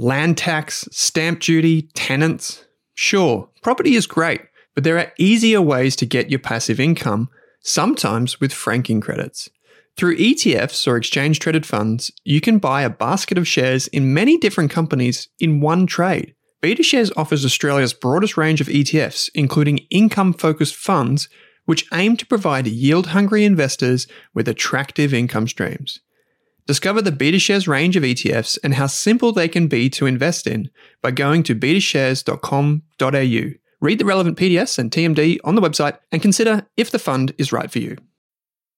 Land tax, stamp duty, tenants. Sure, property is great, but there are easier ways to get your passive income, sometimes with franking credits. Through ETFs or exchange traded funds, you can buy a basket of shares in many different companies in one trade. BetaShares offers Australia's broadest range of ETFs, including income focused funds, which aim to provide yield hungry investors with attractive income streams. Discover the BetaShares range of ETFs and how simple they can be to invest in by going to betashares.com.au. Read the relevant PDS and TMD on the website and consider if the fund is right for you.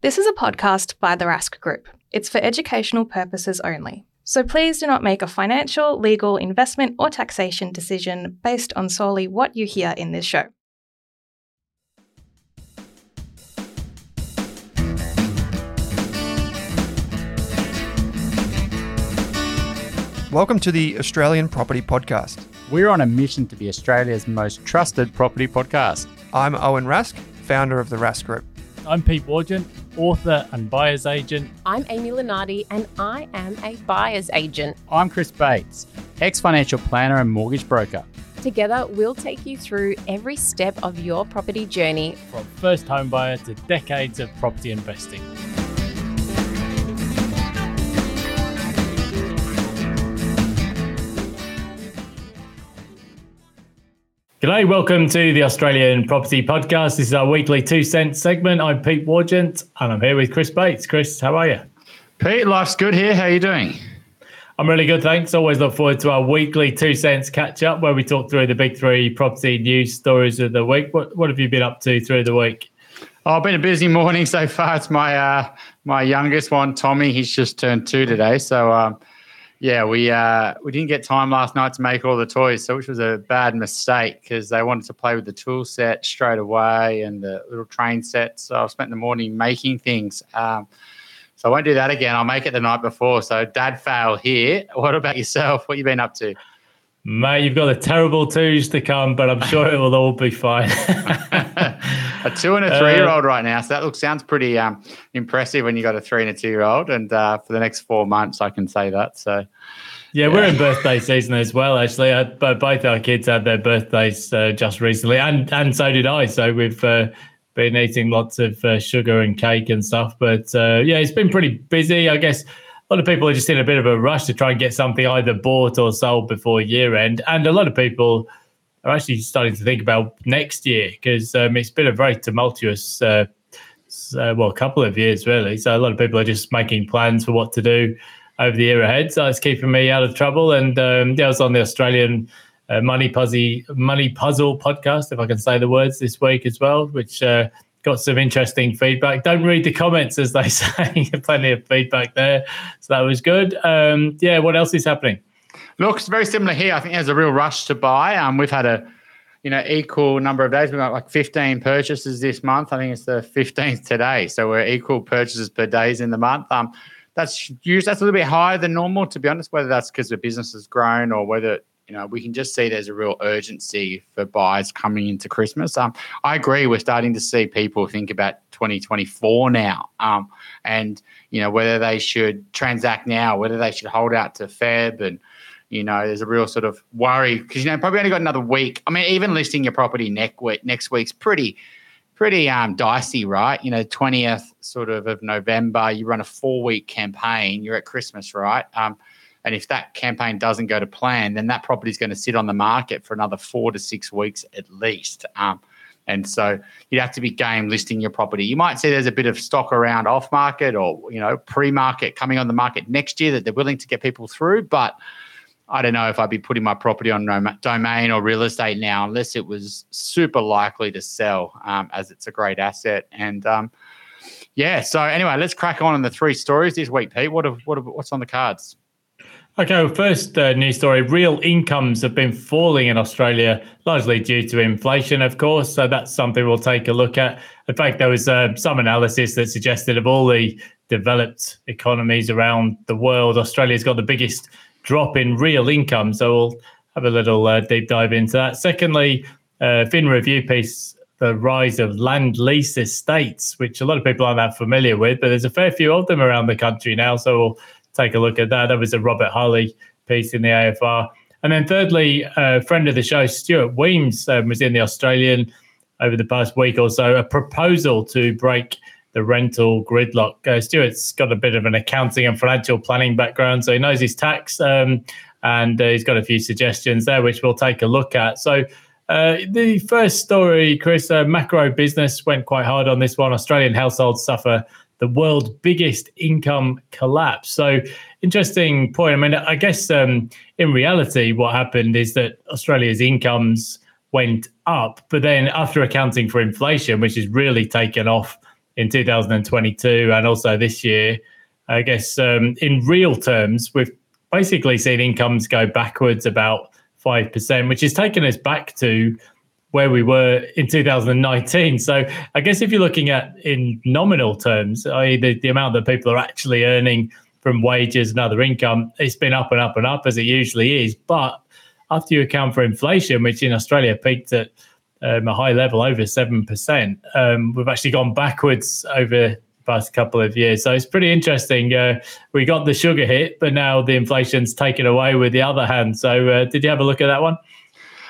This is a podcast by the Rask Group. It's for educational purposes only. So please do not make a financial, legal, investment, or taxation decision based on solely what you hear in this show. Welcome to the Australian Property Podcast. We're on a mission to be Australia's most trusted property podcast. I'm Owen Rask, founder of the Rask Group. I'm Pete Wargent, author and buyer's agent. I'm Amy Lunardi, and I am a buyer's agent. I'm Chris Bates, ex financial planner and mortgage broker. Together, we'll take you through every step of your property journey from first home buyer to decades of property investing. G'day, welcome to the Australian Property Podcast. This is our weekly two cent segment. I'm Pete Wargent and I'm here with Chris Bates. Chris, how are you? Pete, life's good here. How are you doing? I'm really good, thanks. Always look forward to our weekly two cents catch up where we talk through the big three property news stories of the week. What what have you been up to through the week? Oh, I've been a busy morning so far. It's my uh, my youngest one, Tommy. He's just turned two today, so um, yeah, we uh, we didn't get time last night to make all the toys, so which was a bad mistake because they wanted to play with the tool set straight away and the little train set. So I spent the morning making things. Um, so I won't do that again. I'll make it the night before. So dad fail here. What about yourself? What you been up to? Mate, you've got the terrible twos to come, but I'm sure it will all be fine. a two and a three year old uh, right now. So that looks sounds pretty um, impressive when you got a three and a two year old. And uh, for the next four months, I can say that. So. Yeah, yeah. we're in birthday season as well. Actually, uh, both our kids had their birthdays uh, just recently, and and so did I. So we've uh, been eating lots of uh, sugar and cake and stuff. But yeah, it's been pretty busy. I guess a lot of people are just in a bit of a rush to try and get something either bought or sold before year end. And a lot of people are actually starting to think about next year because um, it's been a very tumultuous, uh, uh, well, couple of years really. So a lot of people are just making plans for what to do over the year ahead. So it's keeping me out of trouble. And um, yeah, I was on the Australian uh, Money Puzzle Money Puzzle podcast, if I can say the words this week as well, which uh, got some interesting feedback. Don't read the comments, as they say. Plenty of feedback there, so that was good. Um, yeah, what else is happening? Look, it's very similar here. I think there's a real rush to buy. Um, we've had a you know equal number of days. We've got like 15 purchases this month. I think it's the 15th today, so we're equal purchases per days in the month. Um, that's used. That's a little bit higher than normal, to be honest. Whether that's because the business has grown or whether you know, we can just see there's a real urgency for buyers coming into Christmas. Um, I agree. We're starting to see people think about 2024 now, um, and you know whether they should transact now, whether they should hold out to Feb, and you know, there's a real sort of worry because you know probably only got another week. I mean, even listing your property next week, next week's pretty pretty um, dicey, right? You know, 20th sort of of November, you run a four week campaign, you're at Christmas, right? Um, and if that campaign doesn't go to plan, then that property is going to sit on the market for another four to six weeks at least. Um, and so you'd have to be game listing your property. You might see there's a bit of stock around off market or you know pre-market coming on the market next year that they're willing to get people through, but I don't know if I'd be putting my property on domain or real estate now unless it was super likely to sell, um, as it's a great asset. And um, yeah, so anyway, let's crack on in the three stories this week, Pete. What have, what have, what's on the cards? Okay, well, first uh, news story real incomes have been falling in Australia, largely due to inflation, of course. So that's something we'll take a look at. In fact, there was uh, some analysis that suggested of all the developed economies around the world, Australia's got the biggest drop in real income. So we'll have a little uh, deep dive into that. Secondly, uh, Fin Review piece the rise of land lease estates, which a lot of people aren't that familiar with, but there's a fair few of them around the country now. So we'll take a look at that. That was a Robert Harley piece in the AFR. And then thirdly, a friend of the show, Stuart Wemyss, um, was in the Australian over the past week or so, a proposal to break the rental gridlock. Uh, Stuart's got a bit of an accounting and financial planning background, so he knows his tax, um, and uh, he's got a few suggestions there, which we'll take a look at. So uh, the first story, Chris, uh, macro business went quite hard on this one. Australian households suffer the world's biggest income collapse. So, interesting point. I mean, I guess um, in reality, what happened is that Australia's incomes went up, but then after accounting for inflation, which has really taken off in 2022 and also this year, I guess um, in real terms, we've basically seen incomes go backwards about 5%, which has taken us back to where we were in 2019. So I guess if you're looking at in nominal terms, i.e., the, the amount that people are actually earning from wages and other income, it's been up and up and up as it usually is. But after you account for inflation, which in Australia peaked at um, a high level, over 7%, um, we've actually gone backwards over the past couple of years. So it's pretty interesting. Uh, we got the sugar hit, but now the inflation's taken away with the other hand. So uh, did you have a look at that one?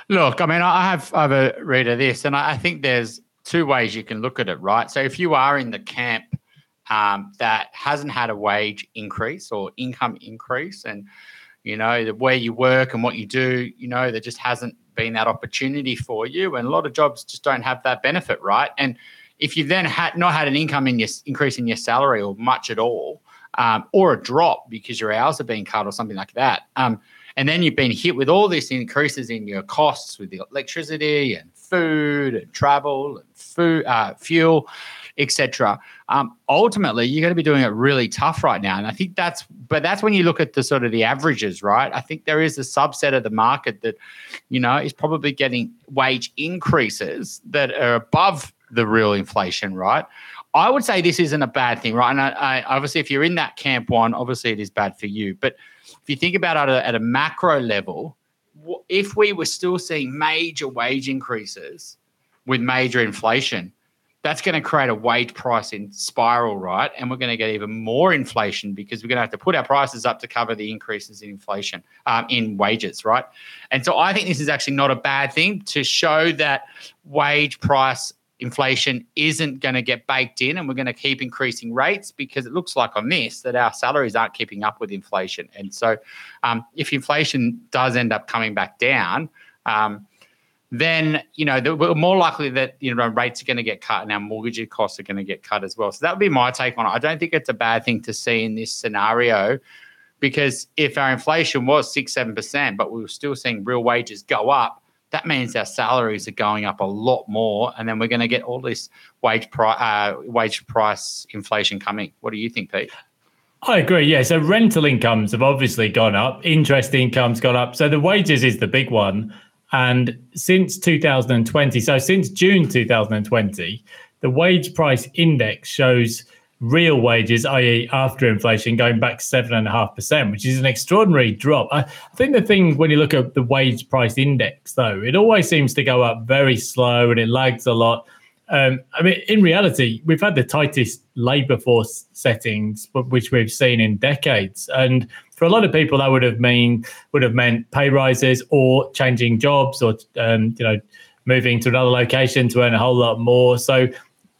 Look, I mean, I have I have a read of this, and I think there's two ways you can look at it, right? So if you are in the camp um, that hasn't had a wage increase or income increase, and you know where you work and what you do, you know there just hasn't been that opportunity for you, and a lot of jobs just don't have that benefit, right? And if you've then had not had an income in your increase in your salary or much at all, um, or a drop because your hours are being cut or something like that. Um, and then you've been hit with all these increases in your costs with the electricity and food and travel and food, uh, fuel, etc. Um, ultimately, you're going to be doing it really tough right now, and I think that's. But that's when you look at the sort of the averages, right? I think there is a subset of the market that, you know, is probably getting wage increases that are above the real inflation, right? I would say this isn't a bad thing, right? And I, I, obviously, if you're in that camp one, obviously it is bad for you. But if you think about it at a, at a macro level, if we were still seeing major wage increases with major inflation, that's going to create a wage price in spiral, right? And we're going to get even more inflation because we're going to have to put our prices up to cover the increases in inflation um, in wages, right? And so I think this is actually not a bad thing to show that wage price inflation isn't going to get baked in and we're going to keep increasing rates because it looks like on this that our salaries aren't keeping up with inflation. And so um, if inflation does end up coming back down, um, then you know we're more likely that you know rates are going to get cut and our mortgage costs are going to get cut as well. So that would be my take on it. I don't think it's a bad thing to see in this scenario because if our inflation was six seven percent, but we were still seeing real wages go up, that means our salaries are going up a lot more, and then we're going to get all this wage price uh, wage price inflation coming. What do you think, Pete? I agree. Yeah. So rental incomes have obviously gone up. Interest income's gone up. So the wages is the big one. And since 2020, so since June 2020, the wage price index shows real wages, i.e., after inflation, going back seven and a half percent, which is an extraordinary drop. I, think the thing when you look at the wage price index, though, it always seems to go up very slow and it lags a lot. Um, I mean, in reality, we've had the tightest labour force settings, which we've seen in decades, and for a lot of people, that would have mean would have meant pay rises or changing jobs or um, you know moving to another location to earn a whole lot more. So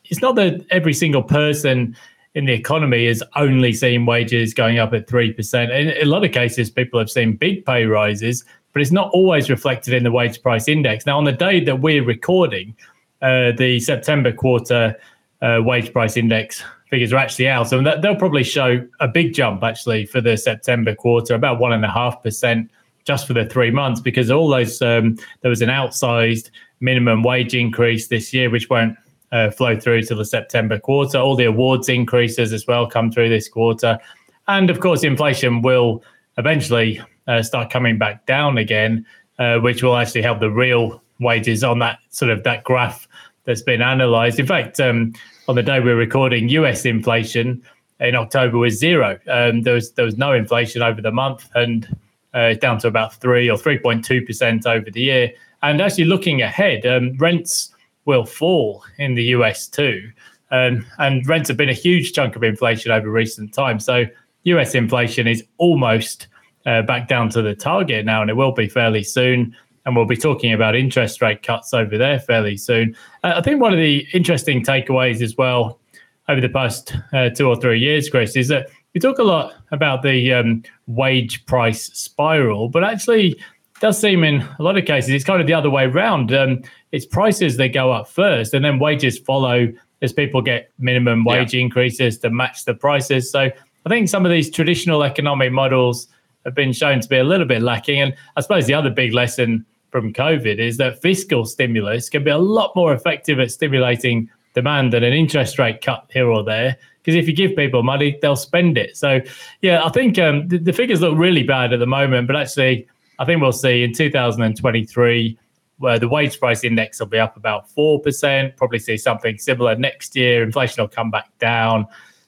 it's not that every single person in the economy is only seeing wages going up at 3%. In a lot of cases, people have seen big pay rises, but it's not always reflected in the wage price index. Now, on the day that we're recording, uh, the September quarter uh, wage price index figures are actually out. So that, they'll probably show a big jump actually for the September quarter, about 1.5% just for the three months, because all those, um, there was an outsized minimum wage increase this year, which won't uh, flow through to the September quarter. All the awards increases as well come through this quarter. And of course, inflation will eventually uh, start coming back down again, uh, which will actually help the real wages on that sort of that graph that's been analysed. In fact, um, on the day we're recording, US inflation in October was zero. Um, there was there was no inflation over the month, and uh, down to about three or three point two percent over the year. And actually, looking ahead, um, rents will fall in the US too. Um, and rents have been a huge chunk of inflation over recent times. So US inflation is almost uh, back down to the target now, and it will be fairly soon. And we'll be talking about interest rate cuts over there fairly soon. Uh, I think one of the interesting takeaways as well over the past uh, two or three years, Chris, is that we talk a lot about the um, wage price spiral, but actually, it does seem in a lot of cases it's kind of the other way around. Um, it's prices that go up first, and then wages follow as people get minimum wage yeah. increases to match the prices. So I think some of these traditional economic models have been shown to be a little bit lacking. And I suppose the other big lesson from COVID is that fiscal stimulus can be a lot more effective at stimulating demand than an interest rate cut here or there. Because if you give people money, they'll spend it. So, yeah, I think um, the, the figures look really bad at the moment, but actually, I think we'll see in 2023 where the wage price index will be up about 4%, probably see something similar next year. Inflation will come back down.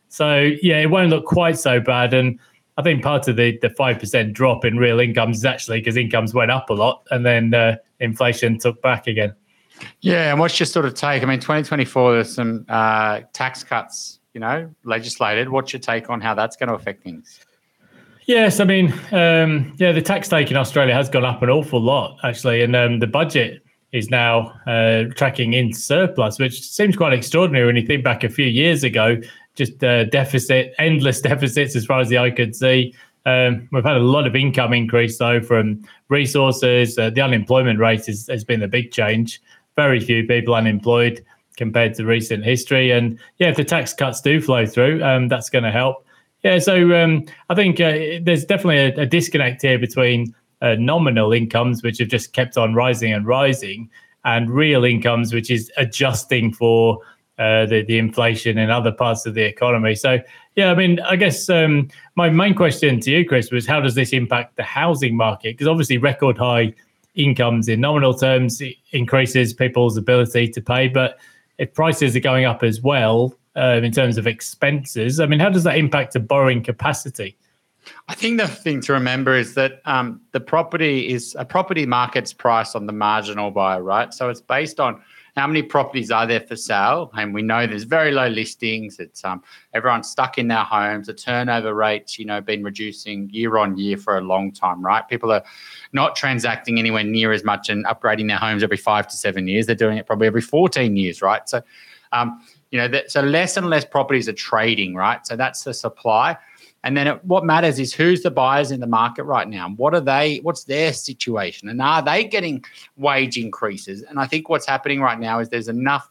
So, yeah, it won't look quite so bad. And I think part of the, the 5% drop in real incomes is actually because incomes went up a lot and then uh, inflation took back again. Yeah. And what's your sort of take? I mean, 2024, there's some uh, tax cuts, you know, legislated. What's your take on how that's going to affect things? Yes, I mean, um, yeah, the tax take in Australia has gone up an awful lot, actually, and um, the budget is now uh, tracking in surplus, which seems quite extraordinary when you think back a few years ago. Just uh, deficit, endless deficits as far as the eye could see. Um, we've had a lot of income increase though from resources. Uh, the unemployment rate is, has been a big change. Very few people unemployed compared to recent history. And yeah, if the tax cuts do flow through, um, that's going to help. Yeah, so um, I think uh, there's definitely a, a, disconnect here between uh, nominal incomes, which have just kept on rising and rising, and real incomes, which is adjusting for uh, the, the inflation in other parts of the economy. So, yeah, I mean, I guess um, my main question to you, Chris, was how does this impact the housing market? Because obviously, record high incomes in nominal terms increases people's ability to pay, but if prices are going up as well, um, in terms of expenses. I mean, how does that impact the borrowing capacity? I think the thing to remember is that um, the property is a property market's price on the marginal buyer, right? So it's based on how many properties are there for sale, and we know there's very low listings. It's um, everyone's stuck in their homes. The turnover rates, you know, been reducing year on year for a long time, right? People are not transacting anywhere near as much and upgrading their homes every five to seven years. They're doing it probably every 14 years, right? So um, you know, that, so less and less properties are trading, right? So that's the supply. And then it, what matters is who's the buyers in the market right now. What are they? What's their situation? And are they getting wage increases? And I think what's happening right now is there's enough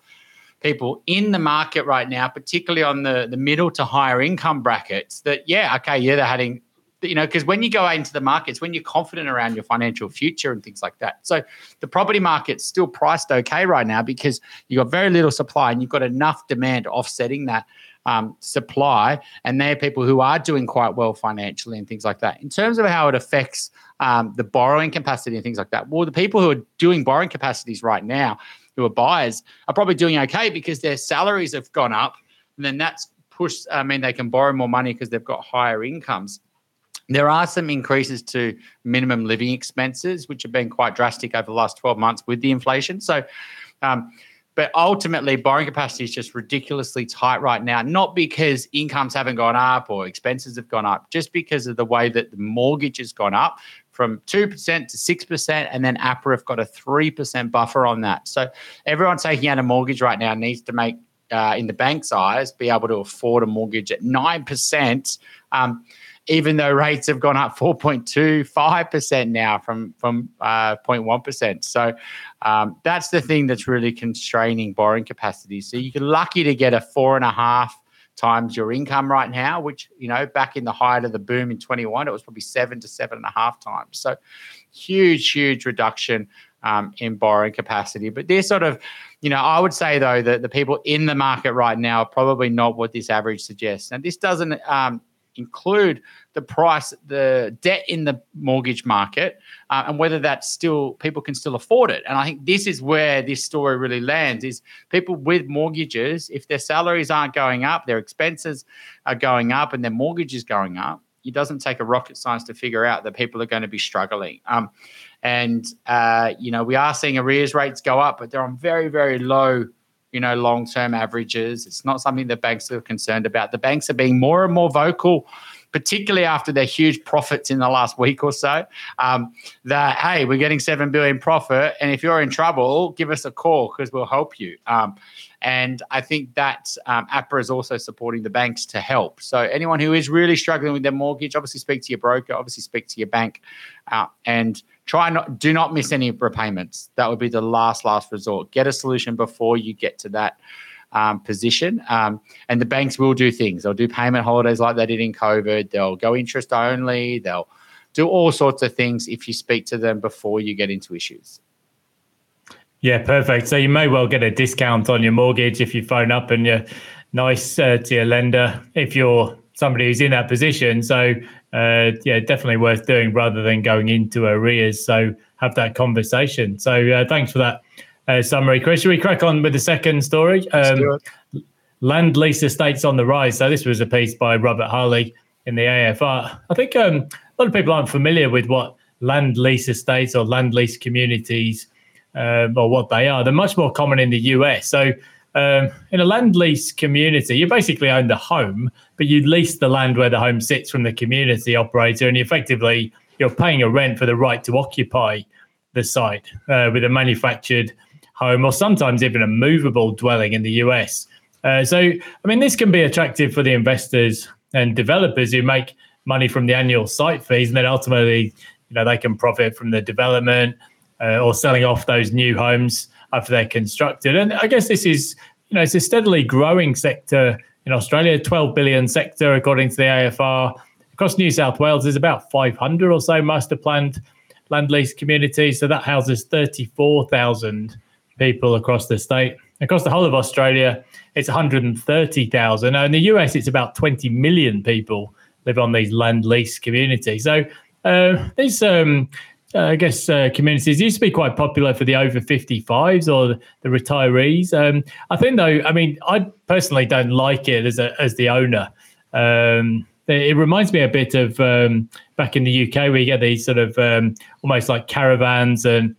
people in the market right now, particularly on the the middle to higher income brackets, that yeah, okay, yeah, they're having you know, because when you go into the markets, when you're confident around your financial future and things like that. So the property market's still priced okay right now because you've got very little supply and you've got enough demand offsetting that um, supply. And they're people who are doing quite well financially and things like that. In terms of how it affects um, the borrowing capacity and things like that, well, the people who are doing borrowing capacities right now, who are buyers, are probably doing okay because their salaries have gone up. And then that's pushed, I mean, they can borrow more money because they've got higher incomes. There are some increases to minimum living expenses, which have been quite drastic over the last 12 months with the inflation. So, um, but ultimately, borrowing capacity is just ridiculously tight right now, not because incomes haven't gone up or expenses have gone up, just because of the way that the mortgage has gone up from 2% to 6%, and then APRA have got a 3% buffer on that. So everyone taking out a mortgage right now needs to make, uh, in the bank's eyes, be able to afford a mortgage at 9%. Um, even though rates have gone up 4.25% now from, from uh, 0.1%. So um, that's the thing that's really constraining borrowing capacity. So you're lucky to get a four and a half times your income right now, which, you know, back in the height of the boom in 21, it was probably seven to seven and a half times. So huge, huge reduction um, in borrowing capacity. But they're sort of, you know, I would say though that the people in the market right now are probably not what this average suggests. And this doesn't um, include the price, the debt in the mortgage market, uh, and whether that's still people can still afford it. And I think this is where this story really lands: is people with mortgages, if their salaries aren't going up, their expenses are going up, and their mortgage is going up. It doesn't take a rocket science to figure out that people are going to be struggling. Um, and uh, you know, we are seeing arrears rates go up, but they're on very, very low you know, long term averages. It's not something that banks are concerned about. The banks are being more and more vocal, particularly after their huge profits in the last week or so. Um, that hey, we're getting seven billion profit, and if you're in trouble, give us a call because we'll help you. Um, and I think that um, APRA is also supporting the banks to help. So anyone who is really struggling with their mortgage, obviously speak to your broker, obviously speak to your bank, uh, and try not do not miss any repayments. That would be the last last resort. Get a solution before you get to that um, position. Um, and the banks will do things. They'll do payment holidays like they did in COVID. They'll go interest only. They'll do all sorts of things if you speak to them before you get into issues. Yeah, perfect. So you may well get a discount on your mortgage if you phone up and you're nice uh, to your lender if you're somebody who's in that position. So uh, yeah, definitely worth doing rather than going into arrears. So have that conversation. So uh, thanks for that uh, summary, Chris. Should we crack on with the second story? Um, land lease estates on the rise. So this was a piece by Robert Harley in the AFR. I think um, a lot of people aren't familiar with what land lease estates or land lease communities um, or what they are. They're much more common in the US. So um, in a land lease community, you basically own the home, but you lease the land where the home sits from the community operator, and effectively you're paying a rent for the right to occupy the site uh, with a manufactured home, or sometimes even a movable dwelling in the US. Uh, so, I mean, this can be attractive for the investors and developers who make money from the annual site fees, and then ultimately, you know, they can profit from the development uh, or selling off those new homes after they're constructed. And I guess this is, you know, it's a steadily growing sector in Australia, 12 billion sector according to the AFR. Across New South Wales, there's about 500 or so master planned land lease communities. So that houses 34,000 people across the state. Across the whole of Australia, it's 130,000. Now in the US, it's about 20 million people live on these land lease communities. So uh, these um, uh, I guess uh, communities used to be quite popular for the over 55s or the retirees. Um, I think though, I mean, I personally don't like it as a, as the owner. Um, it reminds me a bit of um, back in the UK where you get these sort of um, almost like caravans and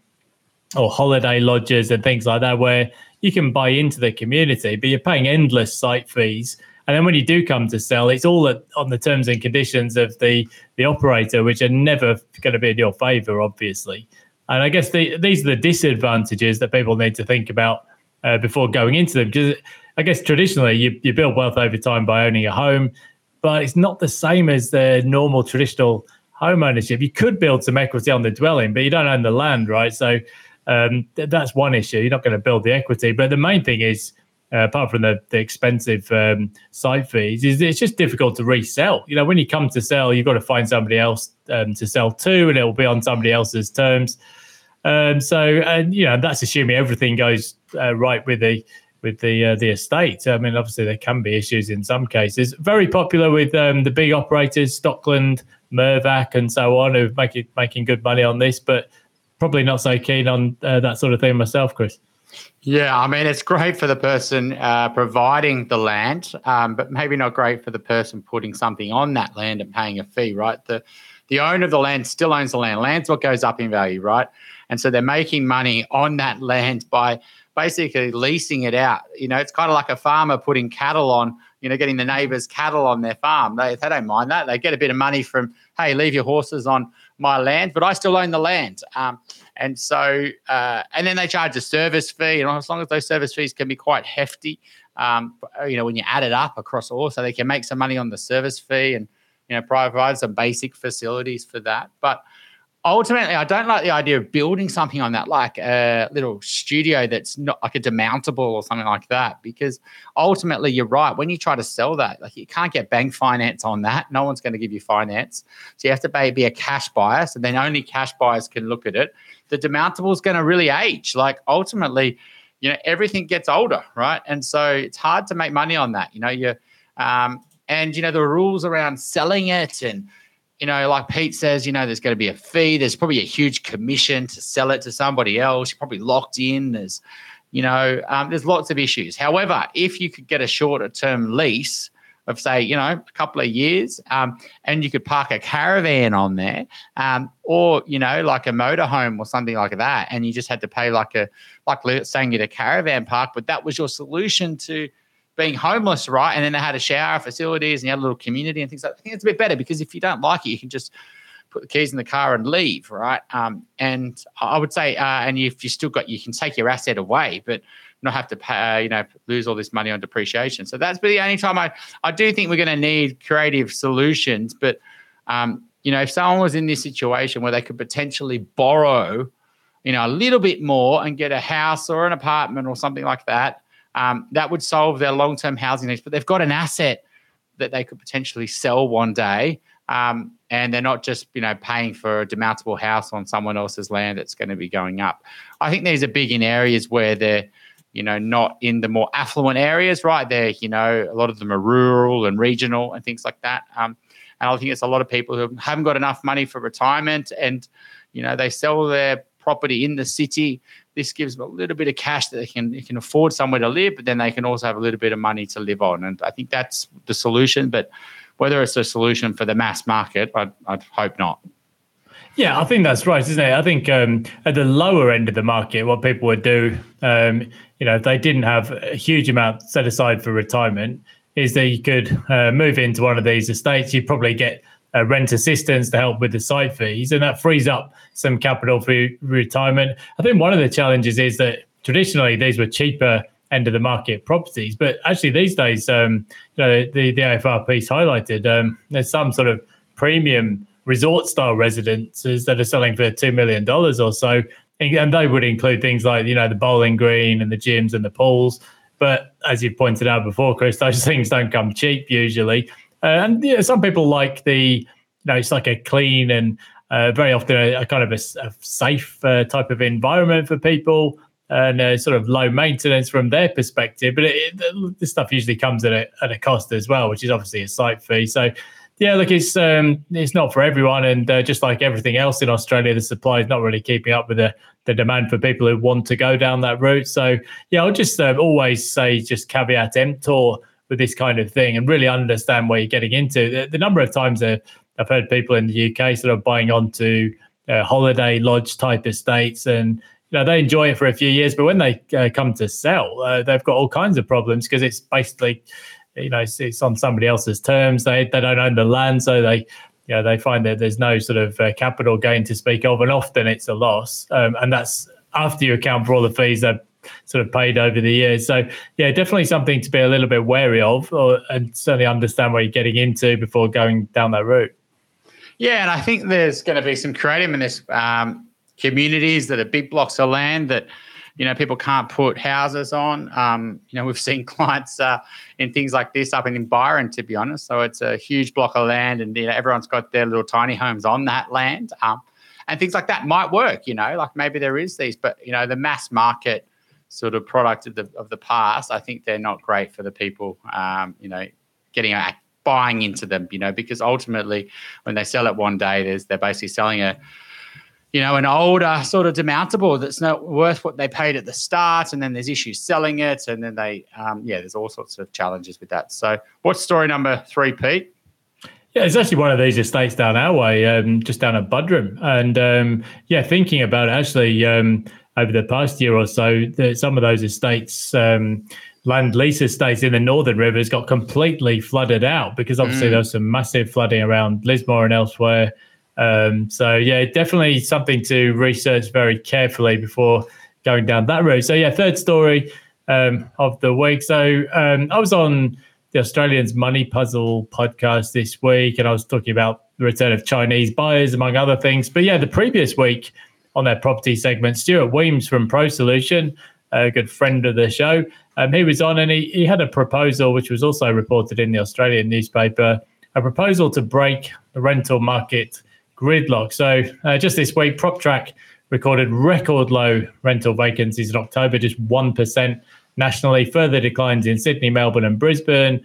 or holiday lodges and things like that where you can buy into the community, but you're paying endless site fees and then when you do come to sell, it's all on the terms and conditions of the the operator, which are never going to be in your favour, obviously. And I guess the, these are the disadvantages that people need to think about uh, before going into them. Because I guess traditionally you, you build wealth over time by owning a home, but it's not the same as the normal traditional home ownership. You could build some equity on the dwelling, but you don't own the land, right? So um, th- that's one issue. You're not going to build the equity. But the main thing is uh, apart from the, the expensive um, site fees, is it's just difficult to resell. You know, when you come to sell, you've got to find somebody else um, to sell to, and it will be on somebody else's terms. Um, so, and you know, that's assuming everything goes uh, right with the with the uh, the estate. I mean, obviously there can be issues in some cases. Very popular with um, the big operators, Stockland, Mirvac, and so on, who are making making good money on this, but probably not so keen on uh, that sort of thing myself, Chris. Yeah, I mean, it's great for the person uh, providing the land, um, but maybe not great for the person putting something on that land and paying a fee, right? The the owner of the land still owns the land. Land's what goes up in value, right? And so they're making money on that land by basically leasing it out. You know, it's kind of like a farmer putting cattle on, you know, getting the neighbor's cattle on their farm. They, they don't mind that. They get a bit of money from, hey, leave your horses on my land, but I still own the land. Um, and so, uh, and then they charge a service fee, and as long as those service fees can be quite hefty, um, you know, when you add it up across all, so they can make some money on the service fee and you know provide some basic facilities for that. But ultimately, I don't like the idea of building something on that, like a little studio that's not like a demountable or something like that, because ultimately, you're right. When you try to sell that, like you can't get bank finance on that. No one's going to give you finance, so you have to be a cash buyer. So then only cash buyers can look at it. The demountable is going to really age. Like ultimately, you know, everything gets older, right? And so it's hard to make money on that. You know, you um, and you know the rules around selling it and you know, like Pete says, you know, there's going to be a fee. There's probably a huge commission to sell it to somebody else. You're probably locked in. There's, you know, um, there's lots of issues. However, if you could get a shorter term lease of, say, you know, a couple of years, um, and you could park a caravan on there, um, or you know, like a motorhome or something like that, and you just had to pay like a, like saying at a caravan park, but that was your solution to being homeless, right? And then they had a shower facilities and you had a little community and things like that. I think it's a bit better because if you don't like it, you can just put the keys in the car and leave, right? Um, and I would say, uh, and if you still got, you can take your asset away, but not have to pay, you know, lose all this money on depreciation. So that's the only time I, I do think we're going to need creative solutions. But, um, you know, if someone was in this situation where they could potentially borrow, you know, a little bit more and get a house or an apartment or something like that, um, that would solve their long term housing needs. But they've got an asset that they could potentially sell one day. Um, and they're not just you know paying for a demountable house on someone else's land that's going to be going up. I think these are big in areas where they're you know not in the more affluent areas, right? They're you know a lot of them are rural and regional and things like that. Um, and I think it's a lot of people who haven't got enough money for retirement, and you know they sell their property in the city this gives them a little bit of cash that they can they can afford somewhere to live, but then they can also have a little bit of money to live on. And I think that's the solution. But whether it's a solution for the mass market, I'd, I'd hope not. Yeah, I think that's right, isn't it? I think um, at the lower end of the market, what people would do, um, you know, if they didn't have a huge amount set aside for retirement, is that you could uh, move into one of these estates. You'd probably get uh, rent assistance to help with the site fees, and that frees up some capital for retirement. I think one of the challenges is that traditionally these were cheaper end of the market properties, but actually these days, um, you know, the the AFR piece highlighted um, there's some sort of premium resort style residences that are selling for two million dollars or so, and they would include things like you know the bowling green and the gyms and the pools. But as you pointed out before, Chris, those things don't come cheap usually. Uh, and know, some people like the, you know, it's like a clean and uh, very often a, a, kind of a, a safe uh, type of environment for people and uh, sort of low maintenance from their perspective. But it, it, this stuff usually comes at a, at a cost as well, which is obviously a site fee. So, yeah, look, it's um, it's not for everyone, and uh, just like everything else in Australia, the supply is not really keeping up with the, the demand for people who want to go down that route. So, yeah, I'll just uh, always say just caveat emptor with this kind of thing and really understand what you're getting into. The, the number of times I've heard people in the UK sort of buying onto uh, holiday lodge type estates and you know they enjoy it for a few years, but when they uh, come to sell, uh, they've got all kinds of problems because it's basically you know it's, it's, on somebody else's terms. They they don't own the land, so they you know they find that there's no sort of uh, capital gain to speak of, and often it's a loss, um, and that's after you account for all the fees that sort of paid over the years. So yeah, definitely something to be a little bit wary of, or, and certainly understand what you're getting into before going down that route. Yeah, and I think there's going to be some creative in this um, communities that are big blocks of land that you know people can't put houses on. Um, you know, we've seen clients uh, in things like this up in Byron, to be honest. So it's a huge block of land, and you know everyone's got their little tiny homes on that land. Um, and things like that might work, you know, like maybe there is these, but you know, the mass market sort of product of the of the past, I think they're not great for the people, um, you know, getting buying into them, you know, because ultimately when they sell it one day, there's they're basically selling a you know, an older sort of demountable that's not worth what they paid at the start, and then there's issues selling it, and then they, um, yeah, there's all sorts of challenges with that. So, what's story number three, Pete? Yeah, it's actually one of these estates down our way, um, just down at Buderim, and um, yeah, thinking about it, actually, um, over the past year or so, the, some of those estates, um, land lease estates in the northern rivers, got completely flooded out because obviously mm. there was some massive flooding around Lismore and elsewhere. Um, so yeah, definitely something to research very carefully before going down that road. So yeah, third story um, of the week. So um, I was on the Australians Money Puzzle podcast this week, and I was talking about the return of Chinese buyers, among other things. But yeah, the previous week on their property segment. Stuart Wemyss from Pro Solution, a good friend of the show, um, he was on and he, he had a proposal, which was also reported in the Australian newspaper, a proposal to break the rental market gridlock. So uh, just this week, PropTrack recorded record low rental vacancies in October, just 1% nationally, further declines in Sydney, Melbourne, and Brisbane.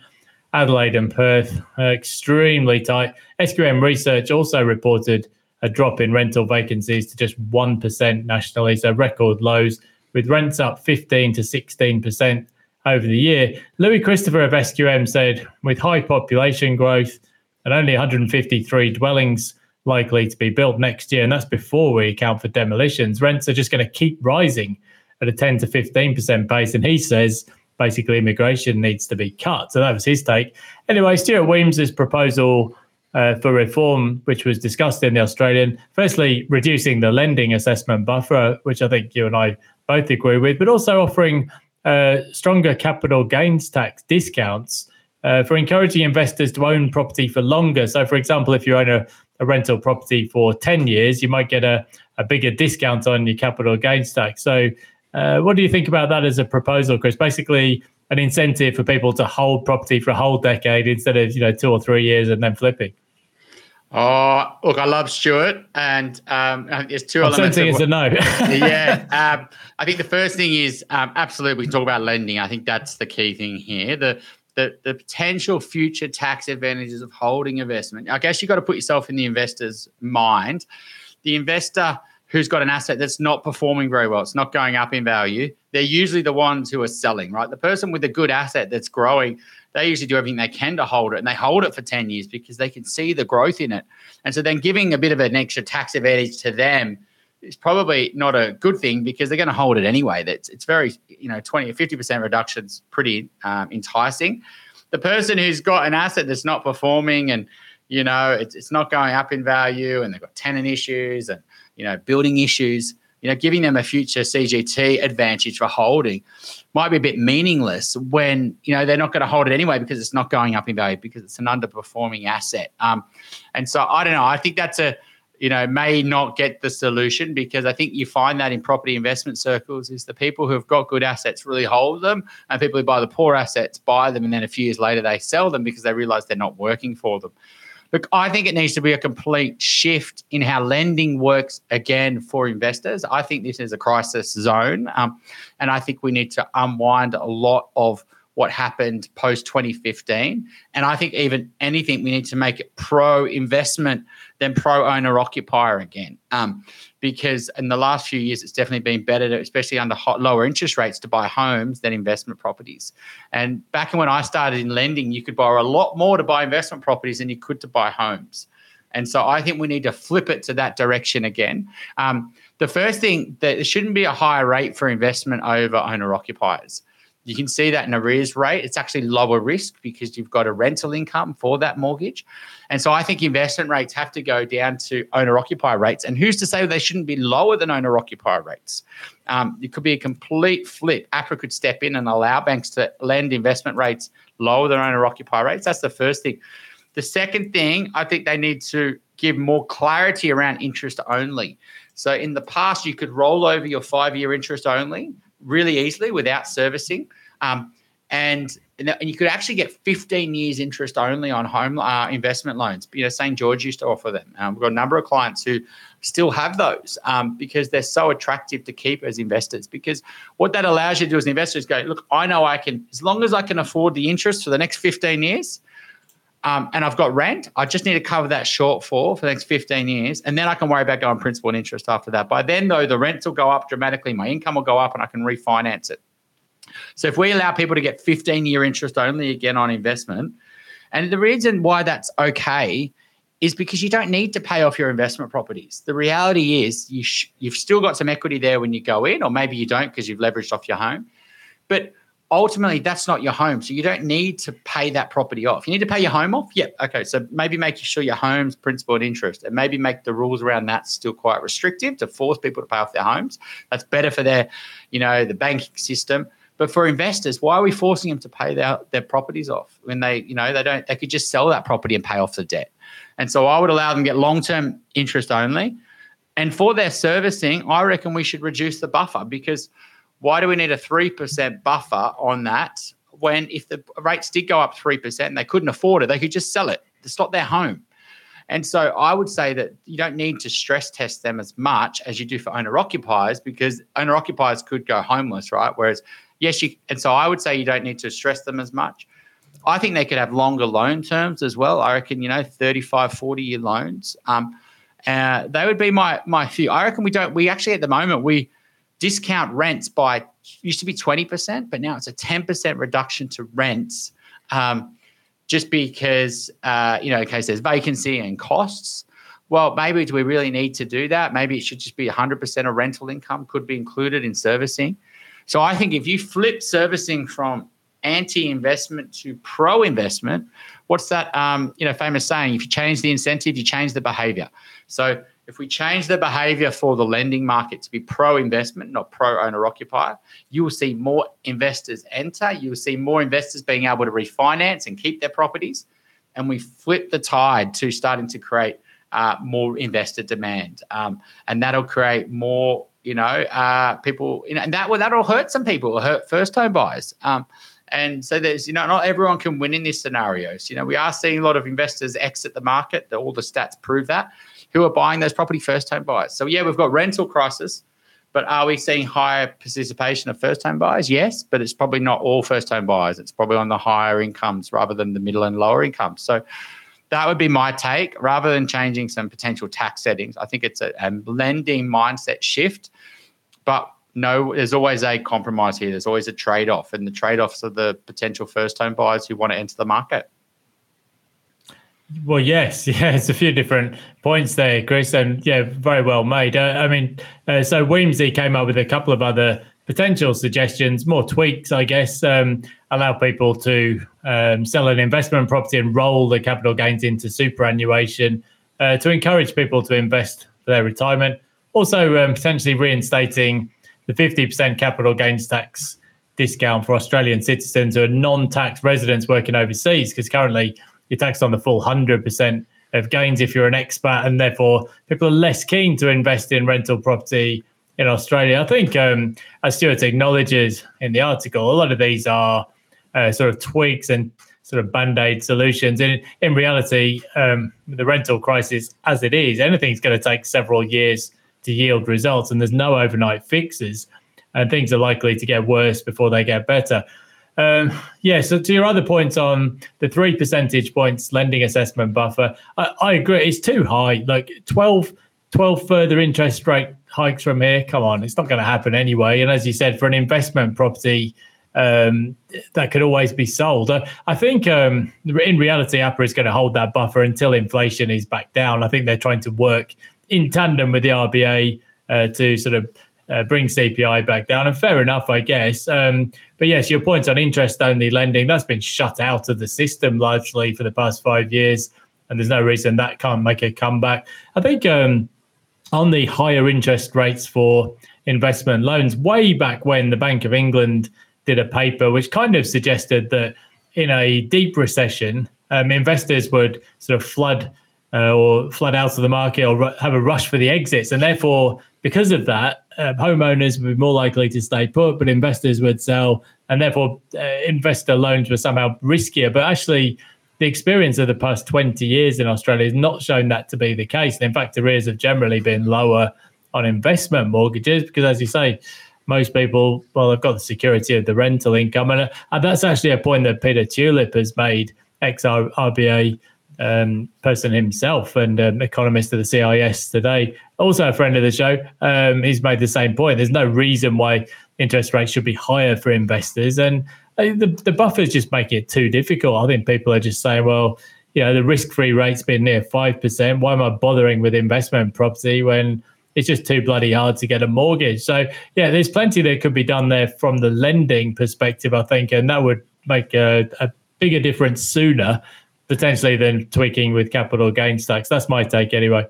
Adelaide and Perth are extremely tight. SQM Research also reported a drop in rental vacancies to just 1% nationally, so record lows, with rents up 15 to 16% over the year. Louis Christopher of SQM said, with high population growth and only 153 dwellings likely to be built next year, and that's before we account for demolitions, rents are just going to keep rising at a 10 to 15% pace. And he says basically immigration needs to be cut. So that was his take. Anyway, Stuart Wemyss' proposal uh, for reform, which was discussed in the Australian, firstly, reducing the lending assessment buffer, which I think you and I both agree with, but also offering uh, stronger capital gains tax discounts uh, for encouraging investors to own property for longer. So, for example, if you own a, a rental property for 10 years, you might get a, a bigger discount on your capital gains tax. So, uh, what do you think about that as a proposal, Chris? Basically, an incentive for people to hold property for a whole decade instead of you know two or three years and then flipping. Oh, look, I love Stuart, and um, there's 2 I'm elements. Sensing it's a no. yeah, um, I think the first thing is um, absolutely we can talk about lending. I think that's the key thing here. The the, the potential future tax advantages of holding investment. I guess you've got to put yourself in the investor's mind. The investor who's got an asset that's not performing very well, it's not going up in value, they're usually the ones who are selling, right? The person with a good asset that's growing, they usually do everything they can to hold it and they hold it for 10 years because they can see the growth in it. And so then giving a bit of an extra tax advantage to them is probably not a good thing because they're going to hold it anyway. That's it's very, you know, 20 or 50% reduction is pretty um, enticing. The person who's got an asset that's not performing and you know it's, it's not going up in value and they've got tenant issues and you know, building issues, you know, giving them a future CGT advantage for holding might be a bit meaningless when, you know, they're not going to hold it anyway because it's not going up in value because it's an underperforming asset. Um, and so I don't know. I think that's a, you know, may not get the solution because I think you find that in property investment circles is the people who have got good assets really hold them, and people who buy the poor assets buy them, and then a few years later they sell them because they realize they're not working for them. Look, I think it needs to be a complete shift in how lending works again for investors. I think this is a crisis zone. Um, and I think we need to unwind a lot of what happened post 2015. And I think even anything, we need to make it pro investment than pro owner occupier again. Um, because in the last few years, it's definitely been better, to, especially under hot, lower interest rates, to buy homes than investment properties. And back when I started in lending, you could borrow a lot more to buy investment properties than you could to buy homes. And so I think we need to flip it to that direction again. Um, the first thing that there shouldn't be a higher rate for investment over owner occupiers. You can see that in arrears rate. It's actually lower risk because you've got a rental income for that mortgage. And so I think investment rates have to go down to owner occupier rates. And who's to say they shouldn't be lower than owner occupier rates? Um, it could be a complete flip. APRA could step in and allow banks to lend investment rates lower than owner occupier rates. That's the first thing. The second thing, I think they need to give more clarity around interest only. So in the past, you could roll over your five year interest only really easily without servicing. Um, and, and you could actually get 15 years interest only on home uh, investment loans. You know, St. George used to offer them. Um, we've got a number of clients who still have those um, because they're so attractive to keep as investors. Because what that allows you to do as an investor is go, look, I know I can, as long as I can afford the interest for the next 15 years, um, and I've got rent. I just need to cover that shortfall for the next 15 years. And then I can worry about going principal and interest after that. By then, though, the rents will go up dramatically, my income will go up, and I can refinance it. So if we allow people to get 15 year interest only again on investment, and the reason why that's okay is because you don't need to pay off your investment properties. The reality is you sh- you've still got some equity there when you go in, or maybe you don't because you've leveraged off your home. But ultimately that's not your home. So you don't need to pay that property off. You need to pay your home off. Yep. Okay. So maybe make sure your home's principal and interest and maybe make the rules around that still quite restrictive to force people to pay off their homes. That's better for their, you know, the banking system. But for investors, why are we forcing them to pay their, their properties off when they, you know, they don't, they could just sell that property and pay off the debt. And so I would allow them to get long-term interest only. And for their servicing, I reckon we should reduce the buffer because – why do we need a 3% buffer on that when if the rates did go up 3% and they couldn't afford it, they could just sell it. It's not their home. And so I would say that you don't need to stress test them as much as you do for owner occupiers because owner occupiers could go homeless, right? Whereas, yes, you, and so I would say you don't need to stress them as much. I think they could have longer loan terms as well. I reckon, you know, 35, 40 year loans. Um, uh, they would be my my few. I reckon we don't. We actually at the moment we discount rents by used to be twenty percent, but now it's a ten percent reduction to rents, um, just because uh, you know in case there's vacancy and costs. Well, maybe do we really need to do that? Maybe it should just be hundred percent of rental income could be included in servicing. So I think if you flip servicing from anti-investment to pro-investment, what's that um, you know famous saying? If you change the incentive, you change the behavior. So if we change the behavior for the lending market to be pro-investment, not pro-owner-occupier, you will see more investors enter. You will see more investors being able to refinance and keep their properties, and we flip the tide to starting to create uh, more investor demand, um, and that'll create more you know, uh, people, you know, and that will that'll hurt some people, hurt first home buyers. Um, and so there's, you know, not everyone can win in these scenarios. You know, we are seeing a lot of investors exit the market. All the stats prove that. Who are buying those property first home buyers? So yeah, we've got rental crisis, but are we seeing higher participation of first home buyers? Yes, but it's probably not all first home buyers. It's probably on the higher incomes rather than the middle and lower incomes. So that would be my take rather than changing some potential tax settings. I think it's a, a lending mindset shift. But no, there's always a compromise here. There's always a trade off, and the trade offs are the potential first home buyers who want to enter the market. Well, yes, yeah, it's a few different points there, Chris, and yeah, very well made. Uh, I mean, uh, so Weemsy came up with a couple of other potential suggestions, more tweaks, I guess, um, allow people to um, sell an investment property and roll the capital gains into superannuation uh, to encourage people to invest for their retirement. Also, um, potentially reinstating the 50% capital gains tax discount for Australian citizens who are non tax residents working overseas, because currently you're taxed on the full 100% of gains if you're an expat, and therefore people are less keen to invest in rental property in Australia. I think, um, as Stuart acknowledges in the article, a lot of these are uh, sort of tweaks and sort of band aid solutions. In in reality, um, the rental crisis, as it is, anything's going to take several years to yield results, and there's no overnight fixes, and things are likely to get worse before they get better. Um, yeah, so to your other points on the three percentage points lending assessment buffer, I, I agree. It's too high. Like 12, 12 further interest rate hikes from here. Come on, it's not going to happen anyway. And as you said, for an investment property, um, that could always be sold. Uh, I think um, in reality, APRA is going to hold that buffer until inflation is back down. I think they're trying to work in tandem with the RBA uh, to sort of uh, bring CPI back down. And fair enough, I guess. Um, but yes, your point on interest only lending, that's been shut out of the system largely for the past five years. And there's no reason that can't make a comeback. I think um, on the higher interest rates for investment loans, way back when the Bank of England did a paper which kind of suggested that in a deep recession, um, investors would sort of flood uh, or flood out of the market or ru- have a rush for the exits. And therefore, because of that, uh, homeowners would be more likely to stay put, but investors would sell. And therefore, uh, investor loans were somehow riskier. But actually, the experience of the past 20 years in Australia has not shown that to be the case. And in fact, arrears have generally been lower on investment mortgages because, as you say, most people, well, they've got the security of the rental income. And, uh, and that's actually a point that Peter Tulip has made, ex RBA um, person himself and um, economist of the CIS today, also a friend of the show. Um, he's made the same point. There's no reason why interest rates should be higher for investors. And uh, the, the buffers just make it too difficult. I think people are just saying, well, you know, the risk free rate's been near 5%. Why am I bothering with investment property when it's just too bloody hard to get a mortgage? So, yeah, there's plenty that could be done there from the lending perspective, I think, and that would make a, a bigger difference sooner potentially than tweaking with capital gains tax. That's my take anyway.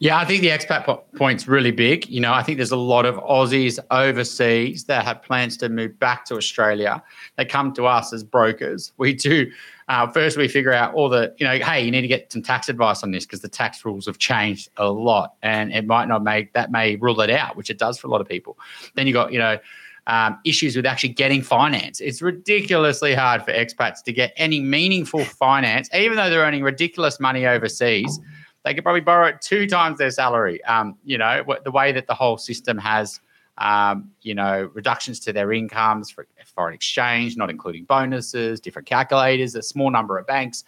Yeah, I think the expat po- point's really big. You know, I think there's a lot of Aussies overseas that have plans to move back to Australia. They come to us as brokers. We do. Uh, first, we figure out all the, you know, hey, you need to get some tax advice on this because the tax rules have changed a lot, and it might not make that may rule it out, which it does for a lot of people. Then you got, you know, um, issues with actually getting finance. It's ridiculously hard for expats to get any meaningful finance, even though they're earning ridiculous money overseas. They could probably borrow it two times their salary. Um, you know, the way that the whole system has um, you know, reductions to their incomes for foreign exchange, not including bonuses, different calculators, a small number of banks.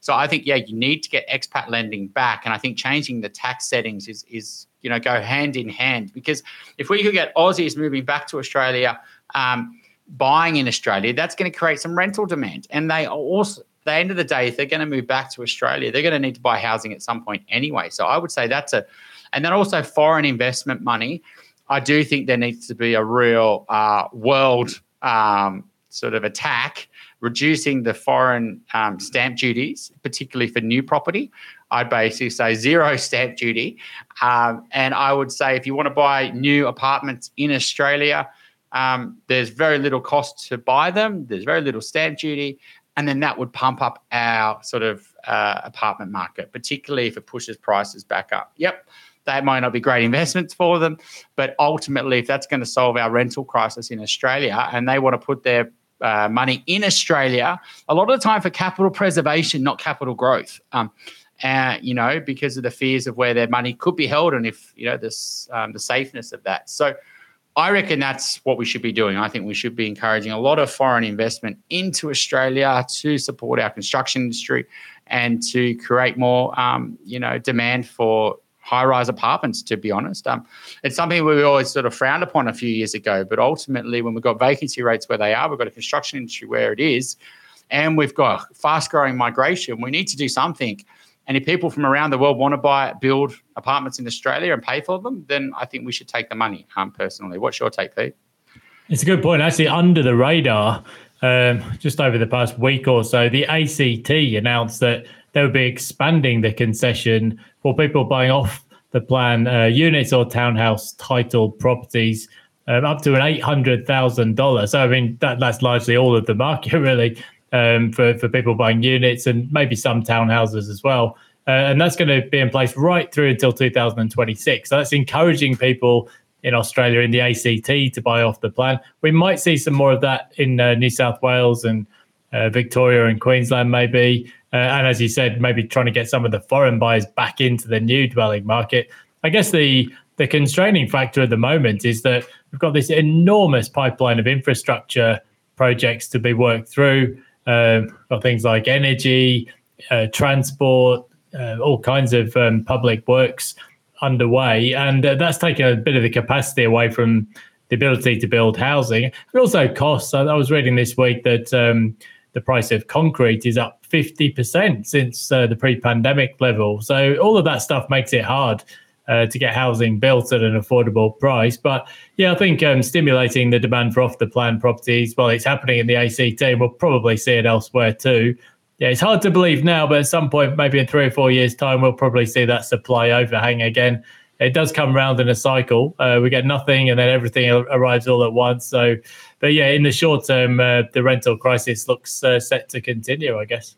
So I think, yeah, you need to get expat lending back. And I think changing the tax settings is, is you know, go hand in hand. Because if we could get Aussies moving back to Australia, um, buying in Australia, that's going to create some rental demand. And they also, the end of the day, if they're going to move back to Australia, they're going to need to buy housing at some point anyway. So I would say that's a, and then also foreign investment money. I do think there needs to be a real uh, world um, sort of attack, reducing the foreign um, stamp duties, particularly for new property. I'd basically say zero stamp duty. Um, and I would say if you want to buy new apartments in Australia, um, there's very little cost to buy them, there's very little stamp duty. And then that would pump up our sort of uh, apartment market, particularly if it pushes prices back up. Yep, they might not be great investments for them, but ultimately, if that's going to solve our rental crisis in Australia and they want to put their uh, money in Australia, a lot of the time for capital preservation, not capital growth. Um, uh, you know, because of the fears of where their money could be held and if you know this um, the safeness of that. So, I reckon that's what we should be doing. I think we should be encouraging a lot of foreign investment into Australia to support our construction industry and to create more, um, you know, demand for high-rise apartments. To be honest, um, it's something we always sort of frowned upon a few years ago. But ultimately, when we've got vacancy rates where they are, we've got a construction industry where it is, and we've got fast-growing migration. We need to do something. And if people from around the world want to buy, build apartments in Australia and pay for them, then I think we should take the money. Um, personally, what's your take, Pete? It's a good point. Actually, under the radar, um, just over the past week or so, the ACT announced that they would be expanding the concession for people buying off the plan uh, units or townhouse titled properties um, up to an eight hundred thousand dollars. So I mean that that's largely all of the market really um, for for people buying units and maybe some townhouses as well. Uh, and that's going to be in place right through until 2026. So that's encouraging people in Australia in the ACT to buy off the plan. We might see some more of that in uh, New South Wales and uh, Victoria and Queensland, maybe. Uh, and as you said, maybe trying to get some of the foreign buyers back into the new dwelling market. I guess the the constraining factor at the moment is that we've got this enormous pipeline of infrastructure projects to be worked through. Uh, got things like energy, uh, transport, uh, all kinds of um, public works underway, and uh, that's taken a bit of the capacity away from the ability to build housing. But also costs. I, I was reading this week that um, the price of concrete is up 50% since uh, the pre-pandemic level. So all of that stuff makes it hard uh, to get housing built at an affordable price. But yeah, I think um, stimulating the demand for off-the-plan properties, well, it's happening in the ACT. and We'll probably see it elsewhere too. Yeah, it's hard to believe now, but at some point, maybe in three or four years' time, we'll probably see that supply overhang again it does come round in a cycle. Uh, we get nothing, and then everything arrives all at once. So, but yeah, in the short term, uh, the rental crisis looks uh, set to continue, I guess.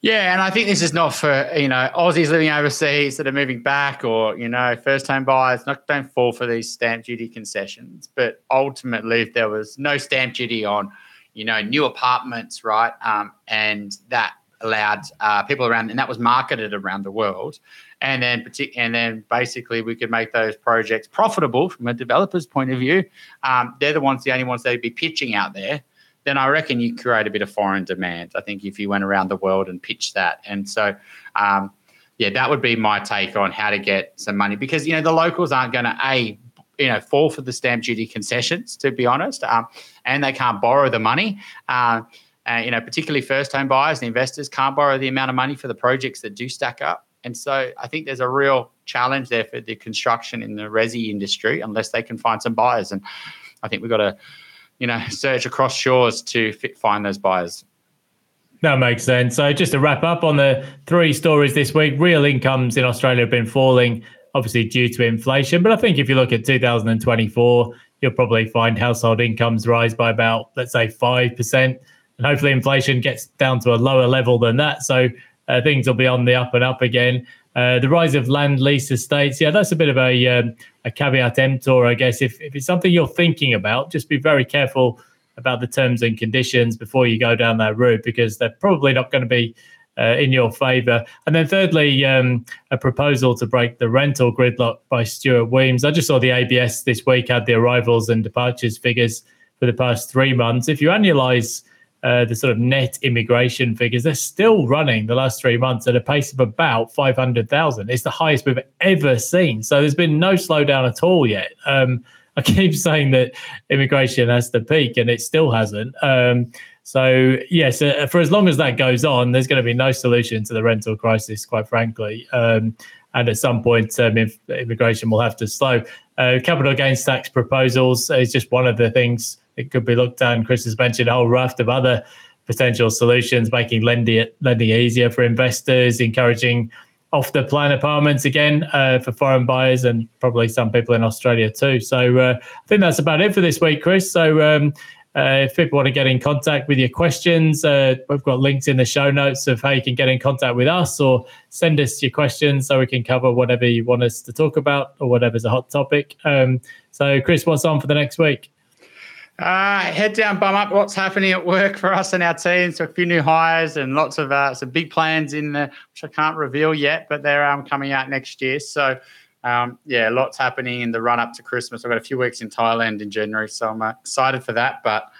Yeah, and I think this is not for you know Aussies living overseas that are moving back, or you know first home buyers. Not don't fall for these stamp duty concessions, but ultimately, if there was no stamp duty on, you know, new apartments, right, um, and that allowed uh, people around, and that was marketed around the world, and then and then basically we could make those projects profitable from a developer's point of view. Um, they're the ones, the only ones they'd be pitching out there. Then I reckon you create a bit of foreign demand. I think if you went around the world and pitched that, and so. Um, yeah, that would be my take on how to get some money because you know the locals aren't going to a you know fall for the stamp duty concessions to be honest, um, and they can't borrow the money. Uh, uh, you know, particularly first home buyers and investors can't borrow the amount of money for the projects that do stack up. And so I think there's a real challenge there for the construction in the resi industry unless they can find some buyers. And I think we've got to, you know, search across shores to fit, find those buyers. That makes sense. So just to wrap up on the three stories this week, real incomes in Australia have been falling, obviously due to inflation. But I think if you look at 2024, you'll probably find household incomes rise by about, let's say, 5% and hopefully inflation gets down to a lower level than that. So uh, things will be on the up and up again. Uh, the rise of land lease estates, yeah, that's a bit of a um, a caveat emptor, I guess. If if it's something you're thinking about, just be very careful about the terms and conditions before you go down that route because they're probably not going to be uh, in your favour. And then thirdly, um, a proposal to break the rental gridlock by Stuart Wemyss. I just saw the ABS this week had the arrivals and departures figures for the past three months. If you annualise uh, the sort of net immigration figures, they're still running the last three months at a pace of about 500,000. It's the highest we've ever seen. So there's been no slowdown at all yet. Um, I keep saying that immigration has to peak, and it still hasn't. Um, so yes, uh, for as long as that goes on, there's going to be no solution to the rental crisis, quite frankly. Um, and at some point, um, immigration will have to slow. Uh, capital gains tax proposals is just one of the things it could be looked at. And Chris has mentioned a whole raft of other potential solutions, making lending lending easier for investors, encouraging off the plan apartments again uh, for foreign buyers and probably some people in Australia too. So uh, I think that's about it for this week, Chris. So um, uh, if people want to get in contact with your questions, uh, we've got links in the show notes of how you can get in contact with us or send us your questions so we can cover whatever you want us to talk about or whatever's a hot topic. Um, so, Chris, what's on for the next week? Uh, head down, bum up. What's happening at work for us and our team? So a few new hires and lots of uh, some big plans in there, which I can't reveal yet, but they're um, coming out next year. So um, yeah, lots happening in the run up to Christmas. I've got a few weeks in Thailand in January, so I'm uh, excited for that. But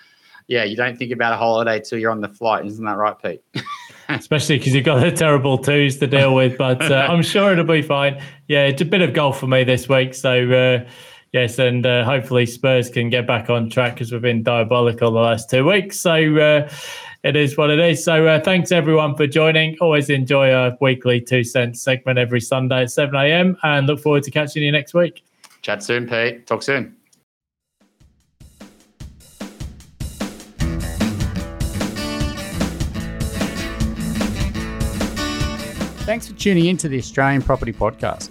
yeah, you don't think about a holiday till you're on the flight, isn't that right, Pete? Especially because you've got the terrible twos to deal with, but uh, I'm sure it'll be fine. Yeah, it's a bit of golf for me this week, so uh, yes, and uh, hopefully Spurs can get back on track because we've been diabolical the last two weeks. So uh, it is what it is. So uh, thanks everyone for joining. Always enjoy our weekly two cents segment every Sunday at 7 a.m. and look forward to catching you next week. Chat soon, Pete. Talk soon. Thanks for tuning in to the Australian Property Podcast.